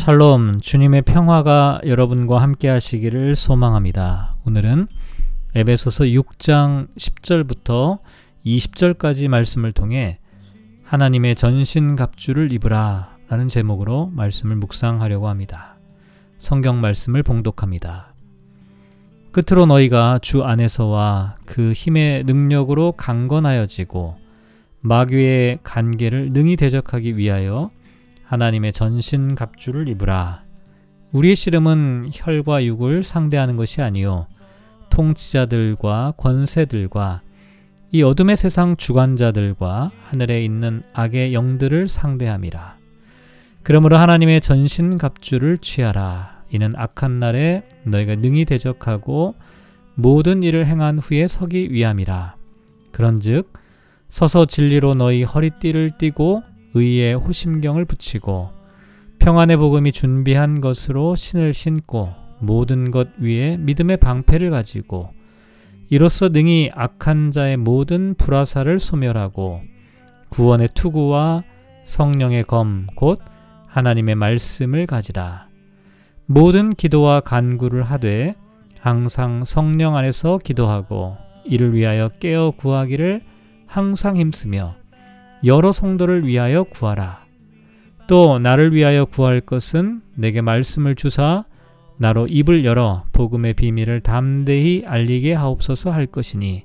샬롬, 주님의 평화가 여러분과 함께 하시기를 소망합니다. 오늘은 에베소서 6장 10절부터 20절까지 말씀을 통해 하나님의 전신 갑주를 입으라 라는 제목으로 말씀을 묵상하려고 합니다. 성경 말씀을 봉독합니다. 끝으로 너희가 주 안에서와 그 힘의 능력으로 강건하여지고 마귀의 간계를 능히 대적하기 위하여 하나님의 전신 갑주를 입으라. 우리의 씨름은 혈과 육을 상대하는 것이 아니요 통치자들과 권세들과 이 어둠의 세상 주관자들과 하늘에 있는 악의 영들을 상대함이라. 그러므로 하나님의 전신 갑주를 취하라. 이는 악한 날에 너희가 능히 대적하고 모든 일을 행한 후에 서기 위함이라. 그런즉 서서 진리로 너희 허리띠를 띠고 의의 호심경을 붙이고 평안의 복음이 준비한 것으로 신을 신고 모든 것 위에 믿음의 방패를 가지고 이로써 능히 악한 자의 모든 불화사를 소멸하고 구원의 투구와 성령의 검 곧 하나님의 말씀을 가지라. 모든 기도와 간구를 하되 항상 성령 안에서 기도하고 이를 위하여 깨어 구하기를 항상 힘쓰며 여러 성도를 위하여 구하라. 또 나를 위하여 구할 것은 내게 말씀을 주사 나로 입을 열어 복음의 비밀을 담대히 알리게 하옵소서 할 것이니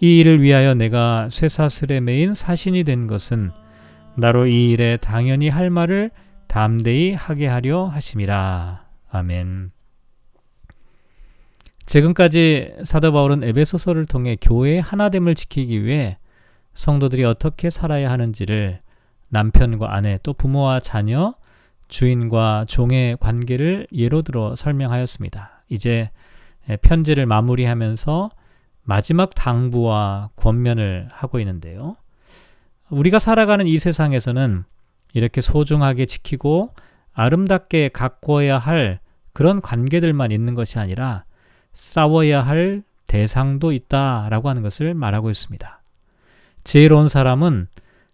이 일을 위하여 내가 쇠사슬에 매인 사신이 된 것은 나로 이 일에 당연히 할 말을 담대히 하게 하려 하심이라. 아멘. 지금까지 사도 바울은 에베소서를 통해 교회의 하나됨을 지키기 위해 성도들이 어떻게 살아야 하는지를 남편과 아내 또 부모와 자녀 주인과 종의 관계를 예로 들어 설명하였습니다. 이제 편지를 마무리하면서 마지막 당부와 권면을 하고 있는데요. 우리가 살아가는 이 세상에서는 이렇게 소중하게 지키고 아름답게 가꿔야 할 그런 관계들만 있는 것이 아니라 싸워야 할 대상도 있다라고 하는 것을 말하고 있습니다. 지혜로운 사람은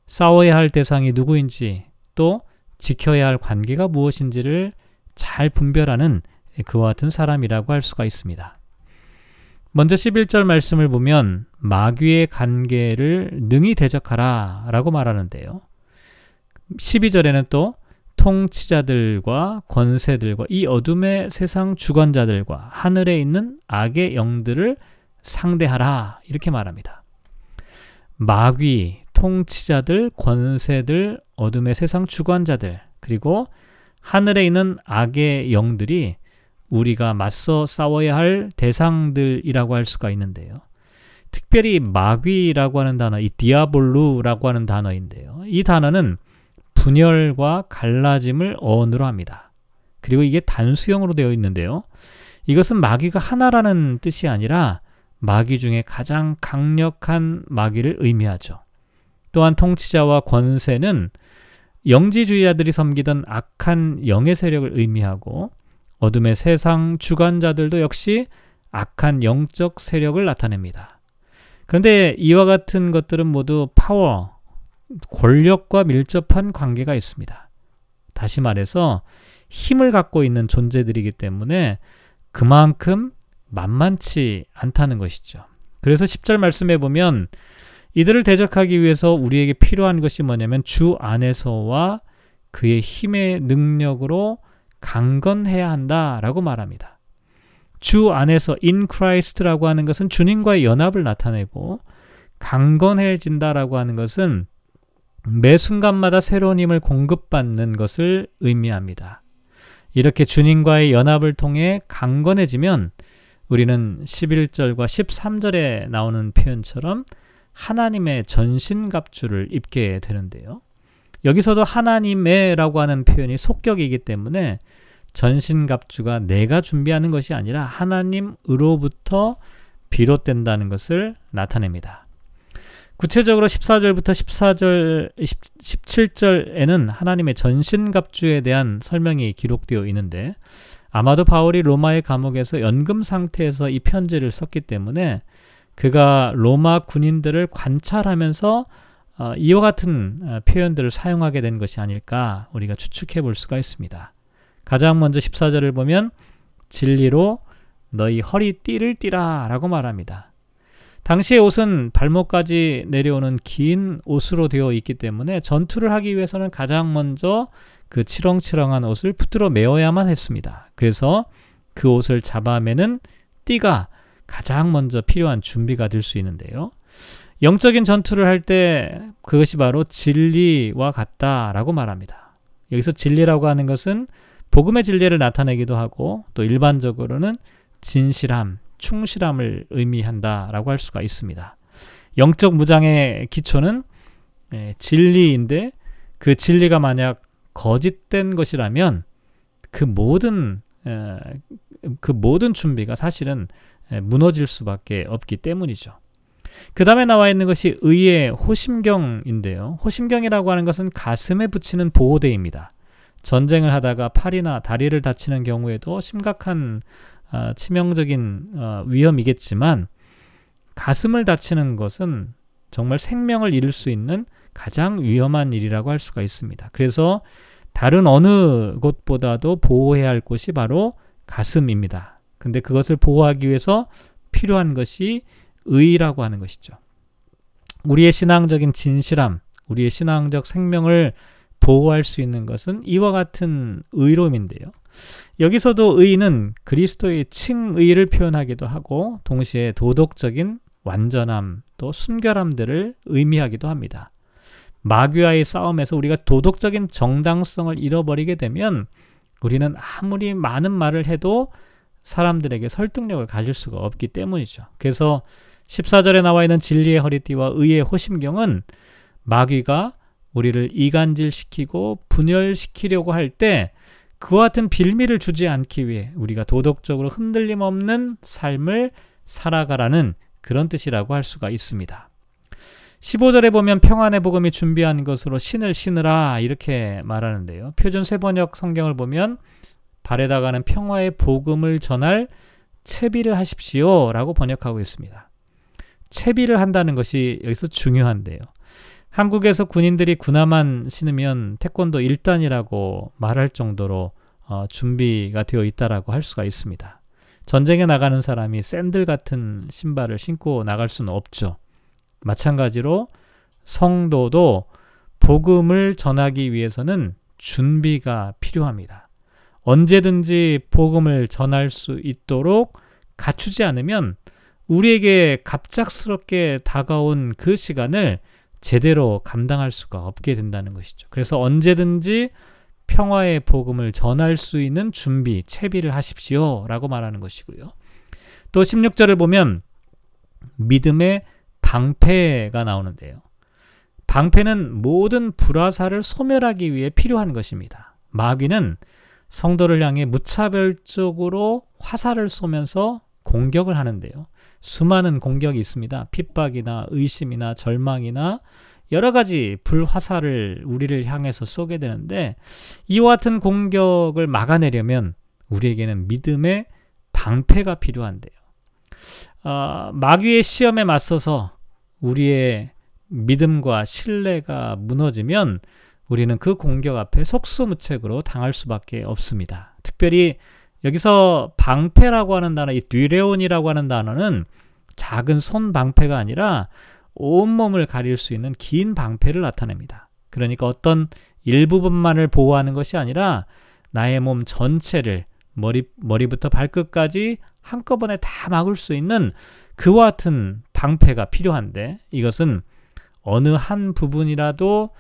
싸워야 할 대상이 누구인지 또 지켜야 할 관계가 무엇인지를 잘 분별하는 그와 같은 사람이라고 할 수가 있습니다. 먼저 11절 말씀을 보면 마귀의 관계를 능히 대적하라 라고 말하는데요. 12절에는 또 통치자들과 권세들과 이 어둠의 세상 주관자들과 하늘에 있는 악의 영들을 상대하라 이렇게 말합니다. 마귀, 통치자들, 권세들, 어둠의 세상 주관자들, 그리고 하늘에 있는 악의 영들이 우리가 맞서 싸워야 할 대상들이라고 할 수가 있는데요. 특별히 마귀라고 하는 단어, 이 디아볼루라고 하는 단어인데요. 이 단어는 분열과 갈라짐을 어원으로 합니다. 그리고 이게 단수형으로 되어 있는데요. 이것은 마귀가 하나라는 뜻이 아니라 마귀 중에 가장 강력한 마귀를 의미하죠. 또한 통치자와 권세는 영지주의자들이 섬기던 악한 영의 세력을 의미하고 어둠의 세상 주관자들도 역시 악한 영적 세력을 나타냅니다. 그런데 이와 같은 것들은 모두 파워, 권력과 밀접한 관계가 있습니다. 다시 말해서 힘을 갖고 있는 존재들이기 때문에 그만큼 만만치 않다는 것이죠. 그래서 10절 말씀해 보면 이들을 대적하기 위해서 우리에게 필요한 것이 뭐냐면 주 안에서와 그의 힘의 능력으로 강건해야 한다라고 말합니다. 주 안에서 in Christ라고 하는 것은 주님과의 연합을 나타내고 강건해진다라고 하는 것은 매 순간마다 새로운 힘을 공급받는 것을 의미합니다. 이렇게 주님과의 연합을 통해 강건해지면 우리는 11절과 13절에 나오는 표현처럼 하나님의 전신갑주를 입게 되는데요. 여기서도 하나님의라고 하는 표현이 속격이기 때문에 전신갑주가 내가 준비하는 것이 아니라 하나님으로부터 비롯된다는 것을 나타냅니다. 구체적으로 14절부터 14절, 17절에는 하나님의 전신갑주에 대한 설명이 기록되어 있는데 아마도 바울이 로마의 감옥에서 연금 상태에서 이 편지를 썼기 때문에 그가 로마 군인들을 관찰하면서 어, 이와 같은 어, 표현들을 사용하게 된 것이 아닐까 우리가 추측해 볼 수가 있습니다. 가장 먼저 14절을 보면 진리로 너희 허리띠를 띠라 라고 말합니다. 당시의 옷은 발목까지 내려오는 긴 옷으로 되어 있기 때문에 전투를 하기 위해서는 가장 먼저 그 치렁치렁한 옷을 붙들어 메어야만 했습니다. 그래서 그 옷을 잡아매는 띠가 가장 먼저 필요한 준비가 될 수 있는데요. 영적인 전투를 할 때 그것이 바로 진리와 같다라고 말합니다. 여기서 진리라고 하는 것은 복음의 진리를 나타내기도 하고 또 일반적으로는 진실함, 충실함을 의미한다라고 할 수가 있습니다. 영적 무장의 기초는 예, 진리인데 그 진리가 만약 거짓된 것이라면 그 모든 그 모든 준비가 사실은 무너질 수밖에 없기 때문이죠. 그 다음에 나와 있는 것이 의의 호심경인데요. 호심경이라고 하는 것은 가슴에 붙이는 보호대입니다. 전쟁을 하다가 팔이나 다리를 다치는 경우에도 심각한 어, 치명적인 어, 위험이겠지만 가슴을 다치는 것은 정말 생명을 잃을 수 있는 가장 위험한 일이라고 할 수가 있습니다. 그래서 다른 어느 곳보다도 보호해야 할 곳이 바로 가슴입니다. 근데 그것을 보호하기 위해서 필요한 것이 의라고 하는 것이죠. 우리의 신앙적인 진실함, 우리의 신앙적 생명을 보호할 수 있는 것은 이와 같은 의로움인데요. 여기서도 의는 그리스도의 칭의를 표현하기도 하고 동시에 도덕적인 완전함 또 순결함들을 의미하기도 합니다. 마귀와의 싸움에서 우리가 도덕적인 정당성을 잃어버리게 되면 우리는 아무리 많은 말을 해도 사람들에게 설득력을 가질 수가 없기 때문이죠. 그래서 14절에 나와 있는 진리의 허리띠와 의의 호심경은 마귀가 우리를 이간질시키고 분열시키려고 할 때 그와 같은 빌미를 주지 않기 위해 우리가 도덕적으로 흔들림 없는 삶을 살아가라는 그런 뜻이라고 할 수가 있습니다. 15절에 보면 평안의 복음이 준비한 것으로 신을 신으라 이렇게 말하는데요. 표준 세번역 성경을 보면 발에다가는 평화의 복음을 전할 채비를 하십시오 라고 번역하고 있습니다. 채비를 한다는 것이 여기서 중요한데요. 한국에서 군인들이 군화만 신으면 태권도 1단이라고 말할 정도로 어, 준비가 되어 있다라고 할 수가 있습니다. 전쟁에 나가는 사람이 샌들 같은 신발을 신고 나갈 수는 없죠. 마찬가지로 성도도 복음을 전하기 위해서는 준비가 필요합니다. 언제든지 복음을 전할 수 있도록 갖추지 않으면 우리에게 갑작스럽게 다가온 그 시간을 제대로 감당할 수가 없게 된다는 것이죠. 그래서 언제든지 평화의 복음을 전할 수 있는 준비, 채비를 하십시오. 라고 말하는 것이고요. 또 16절을 보면 믿음의 방패가 나오는데요. 방패는 모든 불화사를 소멸하기 위해 필요한 것입니다. 마귀는 성도를 향해 무차별적으로 화살을 쏘면서 공격을 하는데요. 수많은 공격이 있습니다. 핍박이나 의심이나 절망이나 여러 가지 불화살을 우리를 향해서 쏘게 되는데 이와 같은 공격을 막아내려면 우리에게는 믿음의 방패가 필요한데요. 어, 마귀의 시험에 맞서서 우리의 믿음과 신뢰가 무너지면 우리는 그 공격 앞에 속수무책으로 당할 수밖에 없습니다. 특별히 여기서 방패라고 하는 단어, 이 뒤레온이라고 하는 단어는 작은 손 방패가 아니라 온몸을 가릴 수 있는 긴 방패를 나타냅니다. 그러니까 어떤 일부분만을 보호하는 것이 아니라 나의 몸 전체를 머리, 머리부터 발끝까지 한꺼번에 다 막을 수 있는 그와 같은 방패가 필요한데 이것은 어느 한 부분이라도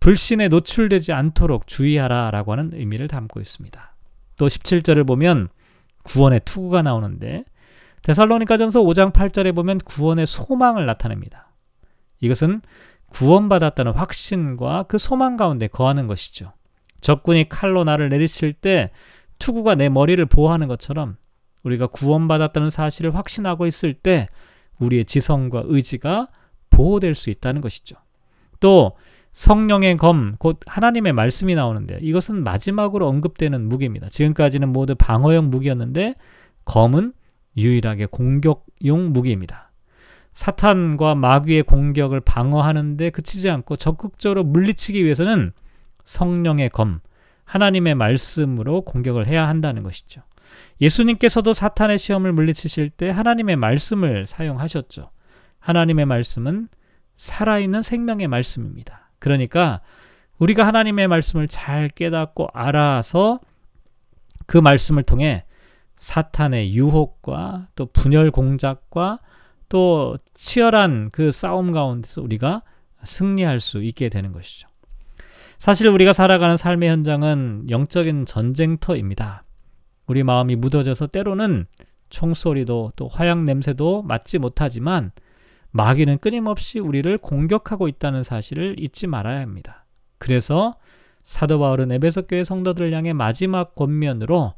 불신에 노출되지 않도록 주의하라 라고 하는 의미를 담고 있습니다. 또 17절을 보면 구원의 투구가 나오는데 데살로니가전서 5장 8절에 보면 구원의 소망을 나타냅니다. 이것은 구원받았다는 확신과 그 소망 가운데 거하는 것이죠. 적군이 칼로 나를 내리칠 때 투구가 내 머리를 보호하는 것처럼 우리가 구원받았다는 사실을 확신하고 있을 때 우리의 지성과 의지가 보호될 수 있다는 것이죠. 또 성령의 검, 곧 하나님의 말씀이 나오는데요. 이것은 마지막으로 언급되는 무기입니다. 지금까지는 모두 방어용 무기였는데 검은 유일하게 공격용 무기입니다. 사탄과 마귀의 공격을 방어하는데 그치지 않고 적극적으로 물리치기 위해서는 성령의 검, 하나님의 말씀으로 공격을 해야 한다는 것이죠. 예수님께서도 사탄의 시험을 물리치실 때 하나님의 말씀을 사용하셨죠. 하나님의 말씀은 살아있는 생명의 말씀입니다. 그러니까 우리가 하나님의 말씀을 잘 깨닫고 알아서 그 말씀을 통해 사탄의 유혹과 또 분열 공작과 또 치열한 그 싸움 가운데서 우리가 승리할 수 있게 되는 것이죠. 사실 우리가 살아가는 삶의 현장은 영적인 전쟁터입니다. 우리 마음이 묻어져서 때로는 총소리도 또 화약 냄새도 맡지 못하지만 마귀는 끊임없이 우리를 공격하고 있다는 사실을 잊지 말아야 합니다. 그래서 사도 바울은 에베소 교회 성도들을 향해 마지막 권면으로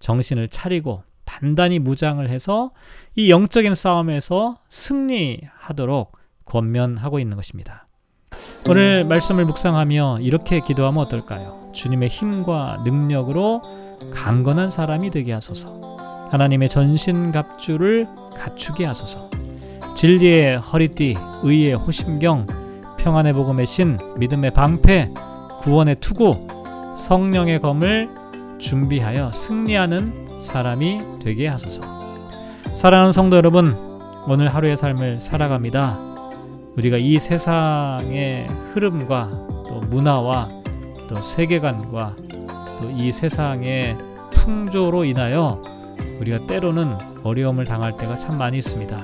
정신을 차리고 단단히 무장을 해서 이 영적인 싸움에서 승리하도록 권면하고 있는 것입니다. 오늘 말씀을 묵상하며 이렇게 기도하면 어떨까요? 주님의 힘과 능력으로 강건한 사람이 되게 하소서. 하나님의 전신갑주를 갖추게 하소서. 진리의 허리띠, 의의 호심경, 평안의 복음의 신, 믿음의 방패, 구원의 투구, 성령의 검을 준비하여 승리하는 사람이 되게 하소서. 사랑하는 성도 여러분, 오늘 하루의 삶을 살아갑니다. 우리가 이 세상의 흐름과 또 문화와 또 세계관과 또 이 세상의 풍조로 인하여 우리가 때로는 어려움을 당할 때가 참 많이 있습니다.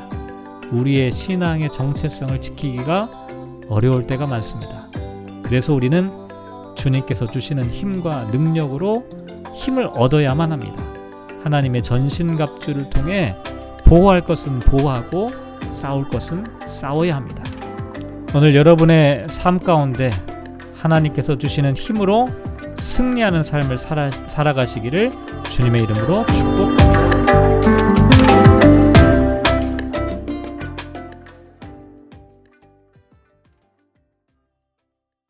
우리의 신앙의 정체성을 지키기가 어려울 때가 많습니다. 그래서 우리는 주님께서 주시는 힘과 능력으로 힘을 얻어야만 합니다. 하나님의 전신갑주를 통해 보호할 것은 보호하고 싸울 것은 싸워야 합니다. 오늘 여러분의 삶 가운데 하나님께서 주시는 힘으로 승리하는 삶을 살아, 살아가시기를 주님의 이름으로 축복합니다.